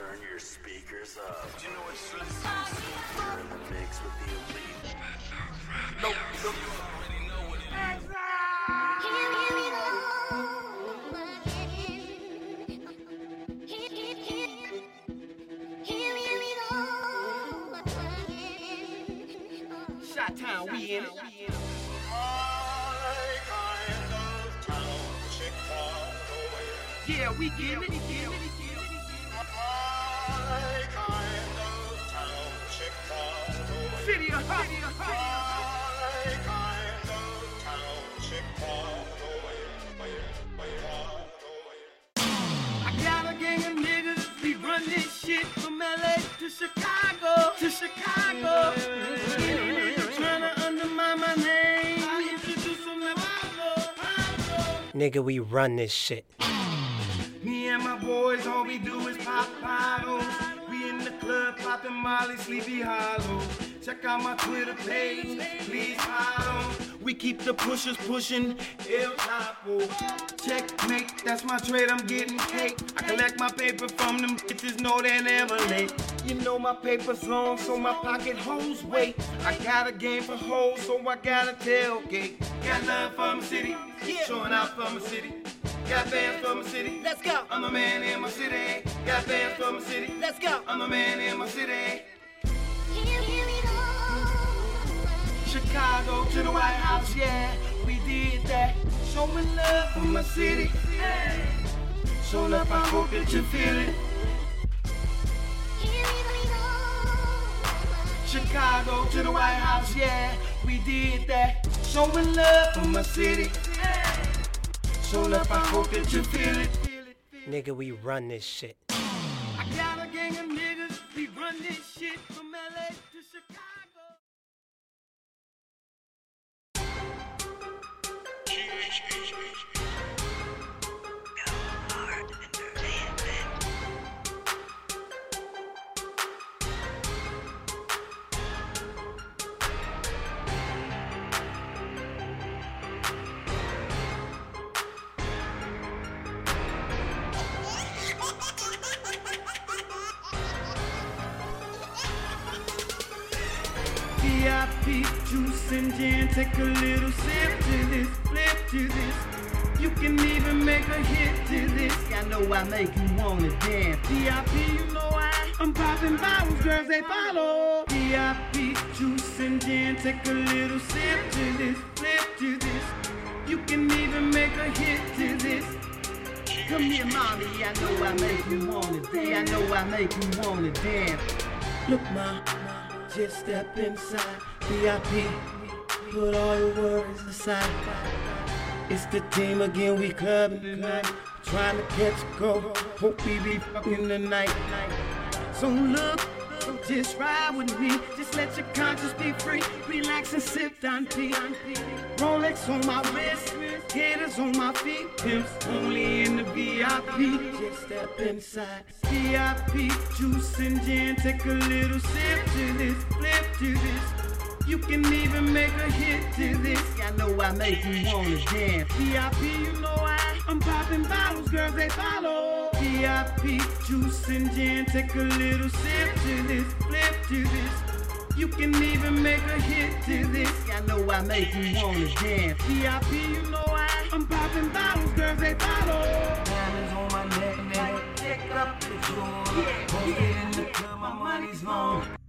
turn your speakers up. Do you know what Slim You're in the mix with the elite. No, no, you already know what it is. Shot Town, we in it. Yeah, we get it. We get it. City of Hot. City of Hot. I got a gang of niggas, we run this shit from Nigga, we run this shit. Me and my boys, all we do is pop bottles. We in the club popping Molly, Sleepy Hollow. Check out my Twitter page, please follow. We keep the pushers pushing, El Chapo. Checkmate, that's my trade, I'm getting cake. I collect my paper from them bitches, know they're never late. You know my paper's long, so my pocket holds weight. I got a game for hoes, so I got a tailgate. Got love for my city, showing out for my city. Got fans for my city. Let's go. I'm a man in my city. Got fans for my city. Let's go. I'm a man in my city. Chicago to the White House, yeah, we did that. Showing love for my city. Hey. So love, I hope that you feel it. Chicago to the White House, yeah, we did that. Showing love for my city. Hey. So love, I hope that you feel it. Nigga, we run this shit. Take a little sip to this, flip to this. You can even make a hit to this. I know I make you wanna dance. VIP, you know I, I'm popping bottles, girls they follow. VIP juice and gin, take a little sip to this, flip to this. You can even make a hit to this. Come here, mommy, I know I make you wanna dance. I know I make you wanna dance. Look, ma, just step inside. VIP, put all your worries aside. It's the team again, we clubbing tonight. Trying to catch a go. Hope we be fucking tonight. So look, just ride with me. Just let your conscience be free. Relax and sip down tea. Rolex on my wrist, gators on my feet. Pimps only in the VIP. Just step inside. VIP, juice and gin. Take a little sip to this, flip to this. You can even make a hit to this. I know I make you wanna dance. VIP, you know I, I'm popping bottles, girls they follow. VIP, juice and gin, take a little sip to this, flip to this. You can even make a hit to this. I know I make you wanna dance. VIP, you know I, I'm popping bottles, girls they follow. Diamonds on my neck, neck. Check up the get in the club, my money's long.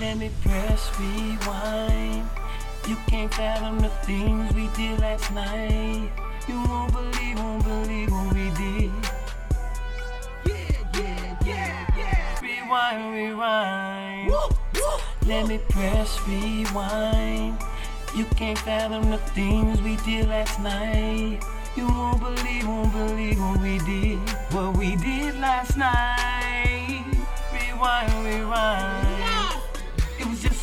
Let me press rewind. You can't fathom the things we did last night. You won't believe, won't believe what we did. Yeah, yeah, yeah, yeah. Rewind, rewind. Let me press rewind. You can't fathom the things we did last night. You won't believe, won't believe what we did. What we did last night. Rewind, rewind.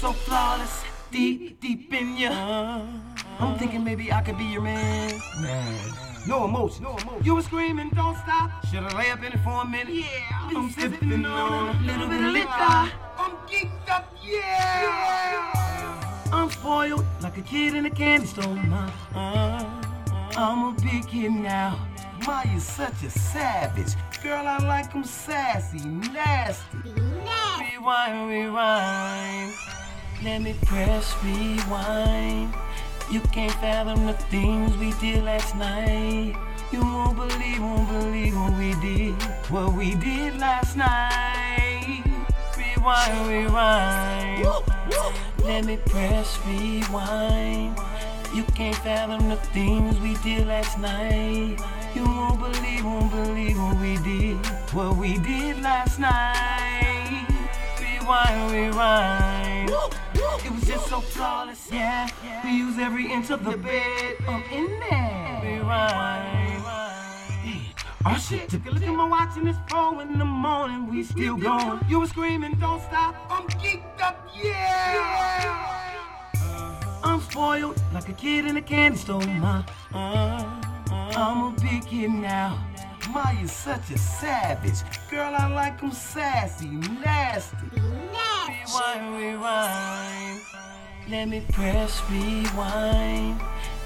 So flawless, deep, deep in you. I'm thinking maybe I could be your man. Man, no emotion, no emotion. You were screaming, don't stop. Should've lay up in it for a minute. Yeah, I'm sipping on a little bit of liquor. I'm geeked up, yeah. I'm spoiled like a kid in a candy store. My, uh, I'm a big kid now. Ma, you're such a savage. Girl, I like 'em sassy, nasty. Rewind, rewind. Let me press rewind. You can't fathom the things we did last night. You won't believe, won't believe what we did. What we did last night. Rewind, rewind. Let me press rewind. You can't fathom the things we did last night. You won't believe, won't believe what we did. What we did last night. Rewind, rewind. It was just so flawless, yeah. We use every inch of the bed. I'm in there. Rewind. Oh shit, took a look at my watch and it's four in the morning. We still going. You were screaming, don't stop. I'm geeked up, yeah. I'm spoiled like a kid in a candy store. My, uh, I'm a big kid now. Ma, you such a savage. Girl, I like 'em sassy, nasty. Rewind, rewind. Let me press rewind.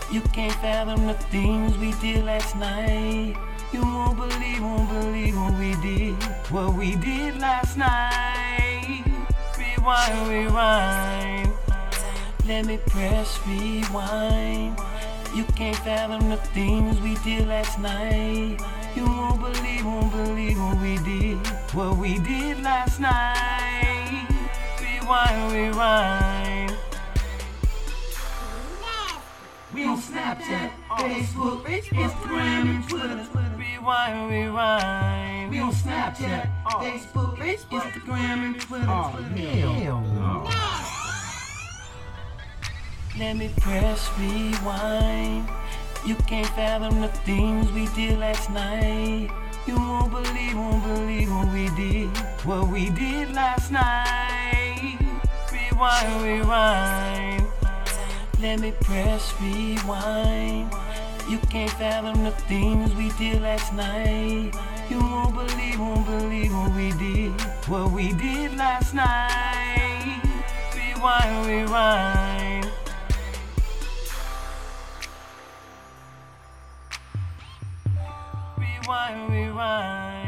You can't fathom the things we did last night. You won't believe, won't believe what we did. What we did last night. Rewind, rewind. Let me press rewind. You can't fathom the things we did last night. You won't believe, won't believe what we did. What we did last night. Rewind, rewind. We on Snapchat, Facebook, Instagram, and Twitter. Rewind, rewind. We on Snapchat, Facebook, Instagram, and Twitter. Oh, hell no. Let me press rewind. You can't fathom the things we did last night. You won't believe, won't believe what we did. What we did last night. Rewind, rewind. Let me press rewind. You can't fathom the things we did last night. You won't believe, won't believe what we did. What we did last night. Rewind, rewind. Rewind, rewind.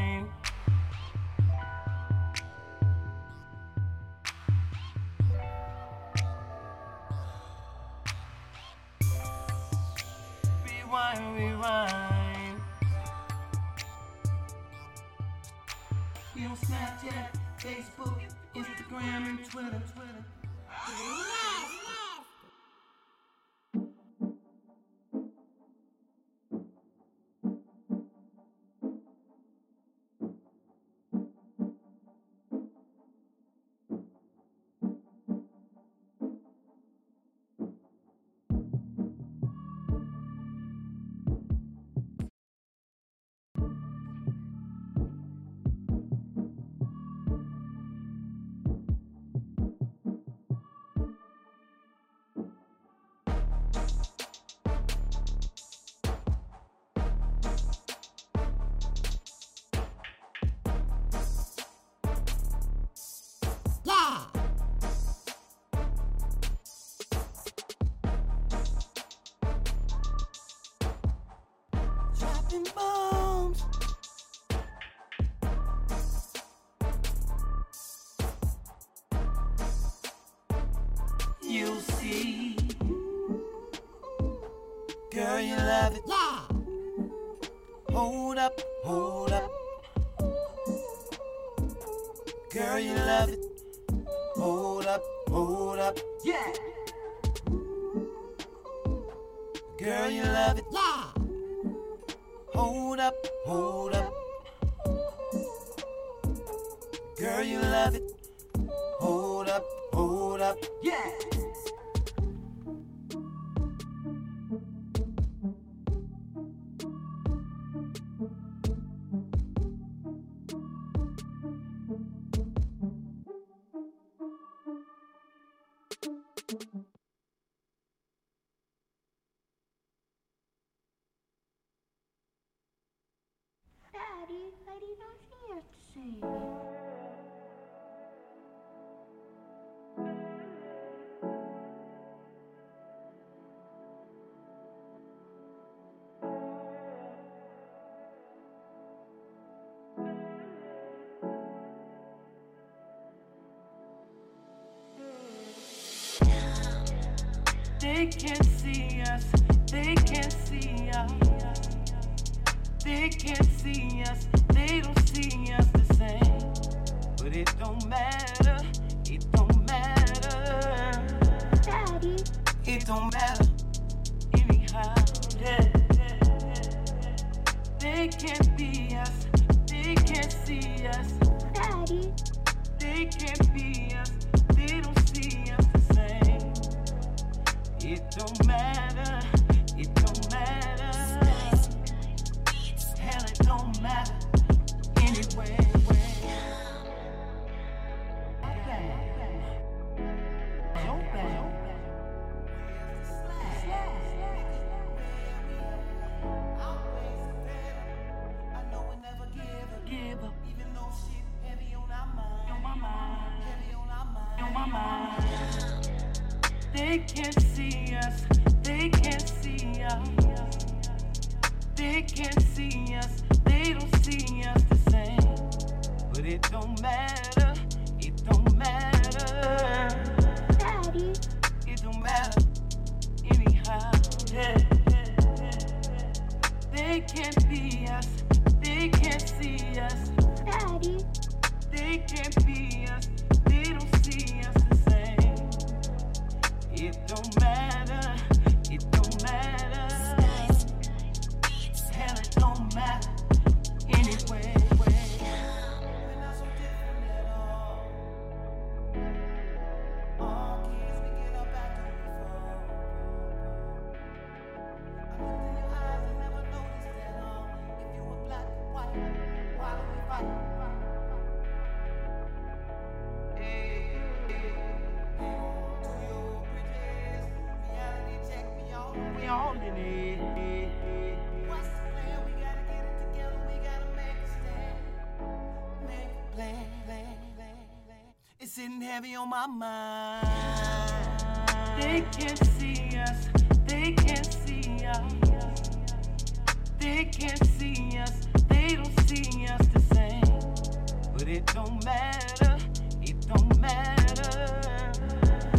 Facebook, Instagram, and Twitter. Twitter. Dropping bombs. You see, girl, you love it. Yeah. Hold up, hold up. Girl, you love it. Hold up, hold up. Yeah. Girl, you love it. Hold up, hold up. Girl, you love it. Hold up, hold up. Yeah. They can't see us. They can't see us. They can't see us. They don't see us the same. But it don't matter. It don't matter. Daddy, It don't matter. Anyhow. Yeah. They can't be us. They can't see us. Daddy, They can't be us. Don't They can't see us. They can't see us. They can't see us. They don't see us the same. But it don't matter. It don't matter. Daddy, It don't matter. Anyhow. Yeah. They can't be us. Heavy on my mind. They can't see us, they can't see us. They can't see us, they don't see us the same. But it don't matter, it don't matter.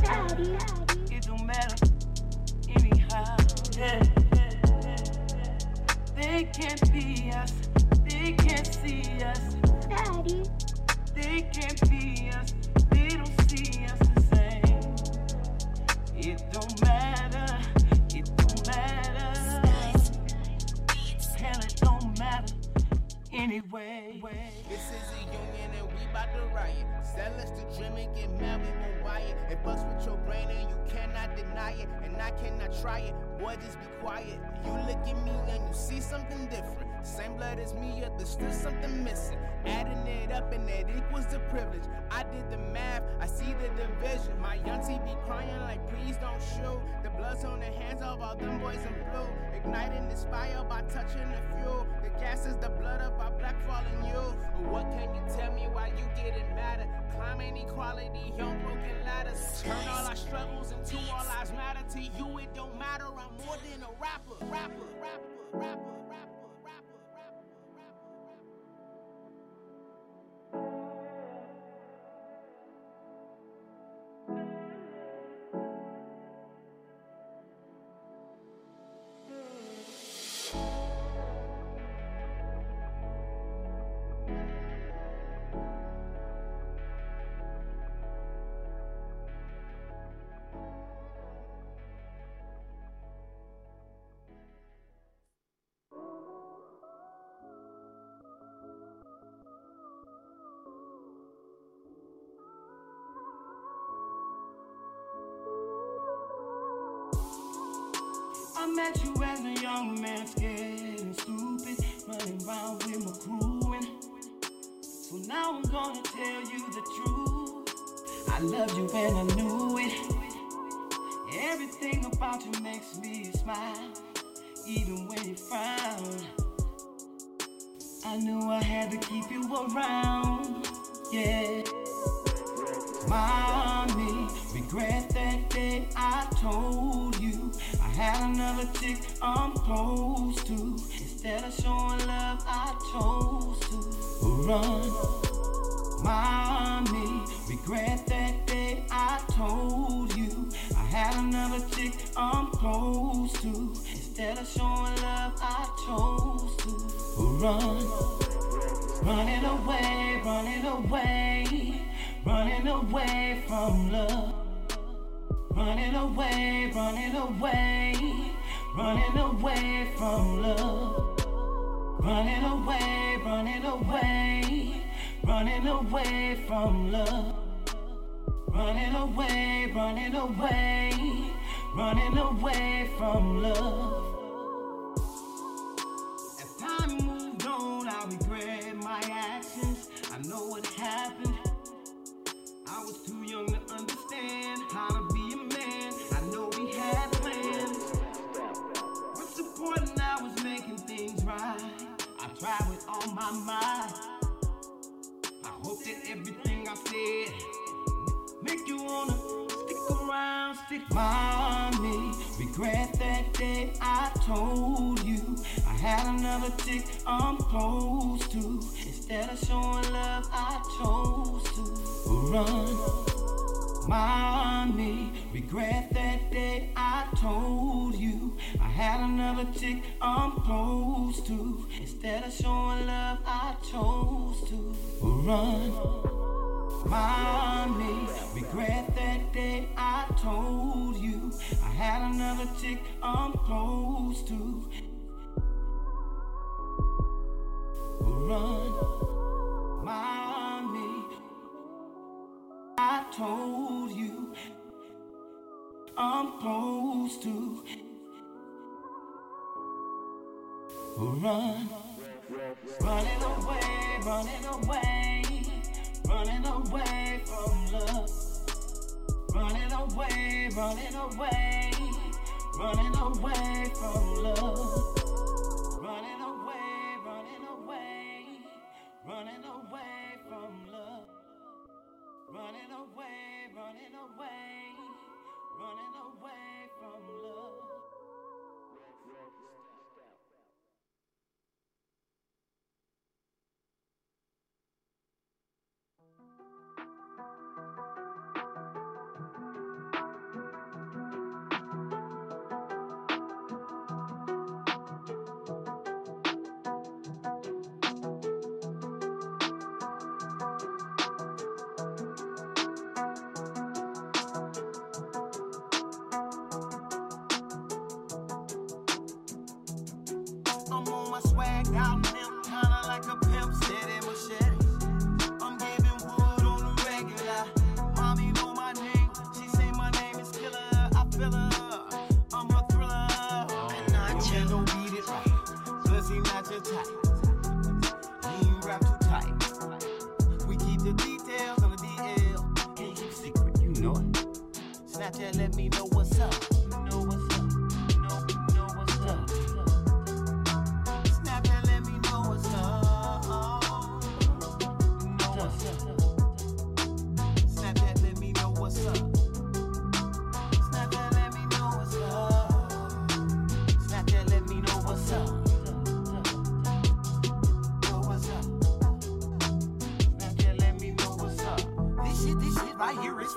Daddy, It don't matter. Anyhow. They can't be us. They can't see us. Daddy, They can't be us. It don't matter. It don't matter. Hell, it don't matter. Anyway. This is a union and we bout to riot. Sell us the dream and get mad, we won't buy it. It with your brain and you cannot deny it. And I cannot try it. Boy, just be quiet. You look at me and you see something different. Same blood as me, yet there's still something missing. Adding it up and it equals the privilege. I did the math, I see the division. My auntie be crying like, please don't shoot. The blood's on the hands of all them boys in blue. Igniting this fire by touching the fuel. The gas is the blood of our black fallen youth. But What can you tell me why you getting madder? Climbing equality, young broken ladders. Turn all our struggles into all lives matter. To you, it don't matter. I'm more than a rapper, rapper, rapper, rapper, rapper, I met you as a young man, scared and stupid, running around with my crew. And so now I'm gonna tell you the truth. I loved you and I knew it. Everything about you makes me smile, even when you frown. I knew I had to keep you around, yeah. Mommy, regret that day I told you had another chick I'm close to. Instead of showing love, I chose to run. Mommy, regret that day I told you I had another chick I'm close to. Instead of showing love, I chose to run. Running away, running away, running away from love. Running away, running away, running away from love. Running away, running away, running away from love. Running away, running away, running away from love. As time moved on, I regret my might. I hope that everything I said make you wanna stick around, stick mommy. Regret that day I told you I had another chick I'm close to. Instead of showing love, I chose to run. Mommy, regret that day I told you I had another chick I'm close to. Instead of showing love, I chose to run. Mommy, regret that day I told you I had another chick I'm close to. Run, mommy. I told you I'm close to. Run, running away, running away running away from love. Running away, running away, running away from love. Running away, running away, running away from love. Out limp, kinda like a pimp, steady machete. I'm giving wood on the regular. Mommy know my name, she say my name is Killer. I feel her, I'm a thriller. And don't oh. beat it right, cause he not your type. He ain't rap too tight. We keep the details on the DL. Can't keep secret, you know it. Snapchat let me know what's up. Know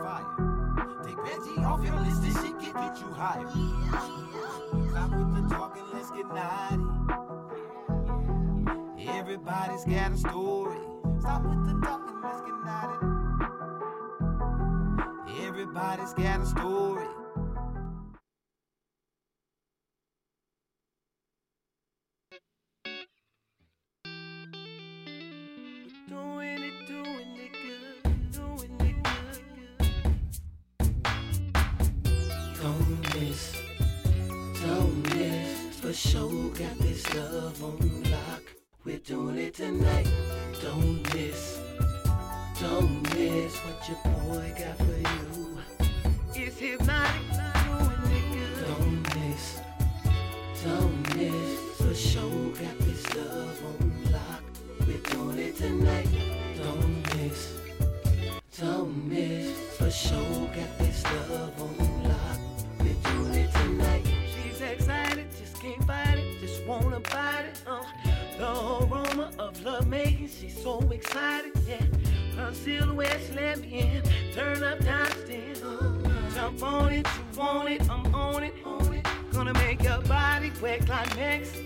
fire. Take Benji off your list, this shit get, get you higher. Stop with the talking, let's get naughty. Everybody's got a story. Stop with the talking, let's get naughty. Everybody's got a story. show got this love on lock. We're doing it tonight. Don't miss, don't miss what your boy got for you. It's hypnotic, doing it good. Don't miss, don't miss. silhouette slam in. Turn up time still. Jump on it, you want it, I'm on it. Gonna make your body wet, climax.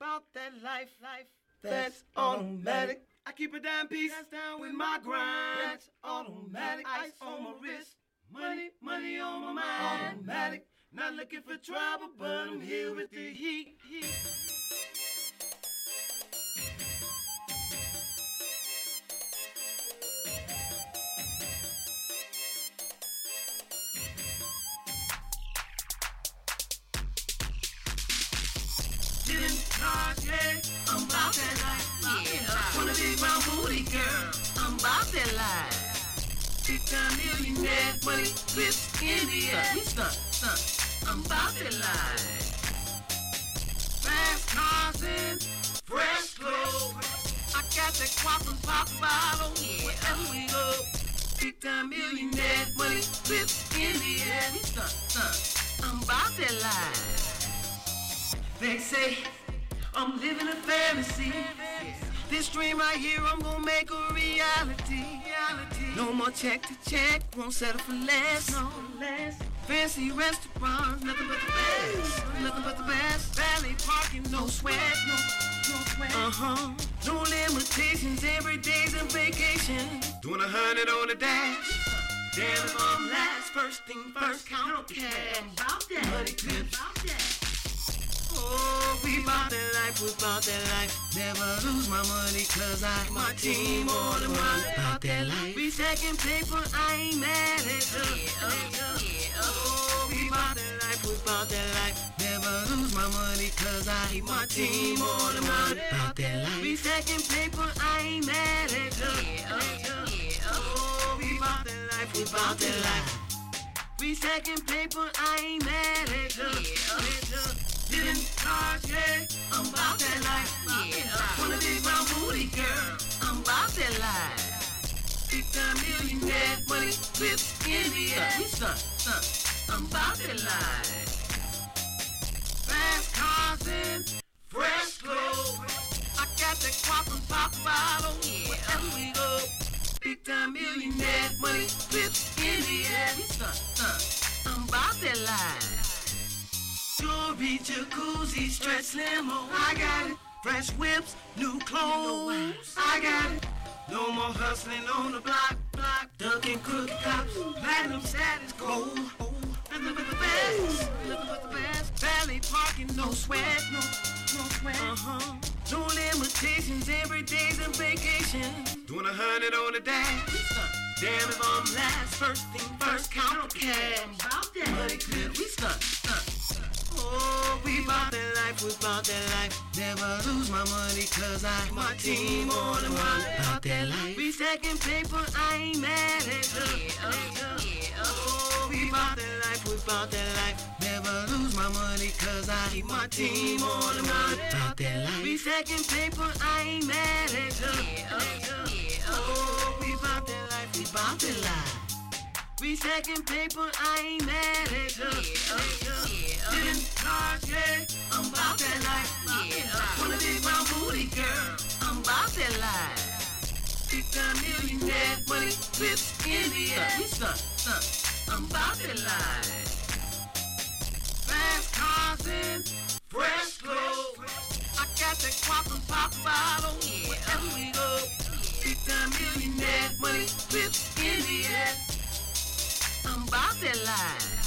about that life, life that's automatic. I keep a damn piece that's down with my grind. That's automatic. Ice on my wrist, money, money on my mind. Automatic. Not looking for trouble, but I'm here with the heat. heat. clip in. We stunt, stunt. I'm about to lie. Fast cars and fresh clothes. I got that guap and pop bottle yeah. wherever we go. Big time millionaire money clips in the. We stunt, stunt. I'm about to lie. They say I'm living a fantasy. This dream right here, I'm gonna make a reality. No more check to check, won't settle for less. No less. Fancy restaurants, nothing but the best. Nothing but the best. Valley parking, no sweat. No, no sweat. Uh huh. No limitations, every day's a vacation. Doing a hundred on a dash. Damn, if I'm last. First thing first, count cash. About that. Money clips. About that. Oh, we bout that life, we bout that life. Never lose my money, cause I my team all the money. Bout that life. We stacking paper, I ain't mad at you. Oh, we bout that life, we bout that life. Never lose my money, cause I keep my team all the money. Bout that life. We stacking paper, I ain't mad at you. Oh, we bout that life, we bout that life. We stacking paper, I ain't mad at you. Large, yeah, I'm about that life. Yeah, wanna be my booty girl, I'm about that life. Big time millionaire, money clips in the air. We son, son, I'm about that life. Fast cars and fresh clothes. I got that guap and pop bottle Yeah, wherever we go. Big time millionaire, money clips in the air. We son, son, I'm about that life. Jewelry, jacuzzi, stretch limo. I got it. Fresh whips, new clothes. I got it. No more hustling on the block, block. Ducking crooked cops. Platinum status gold. Living with the best. Living with the best. Valley parking, no sweat, no, no sweat. Uh-huh. No limitations, every day's a vacation. Doing a hundred on the dash. Damn if I'm last, first thing first, count cash. About that money clip, we stunt, stunt. Oh, we bout that life, we bout that life. Never lose my money, cause I my team all the money. Bout that life. We stacking paper, I ain't mad at you. Oh, oh. oh, we bout that life, we bout that life. Never lose my money, cause I keep my team all the money. Bout that life. We stacking paper, I ain't mad at you. Oh, oh, we bout that life, we bout that life. We stacking paper, I ain't mad at you. Living large, yeah, I'm about that life. Uh. Wanna be my booty girl, I'm about that life. Big time millionaire, money clips in the air. We son, son, I'm about that life. Fast cars and fresh clothes. I got that guap and pop bottle uh. wherever we go. Big time millionaire, money clips in the air. I'm about to lie.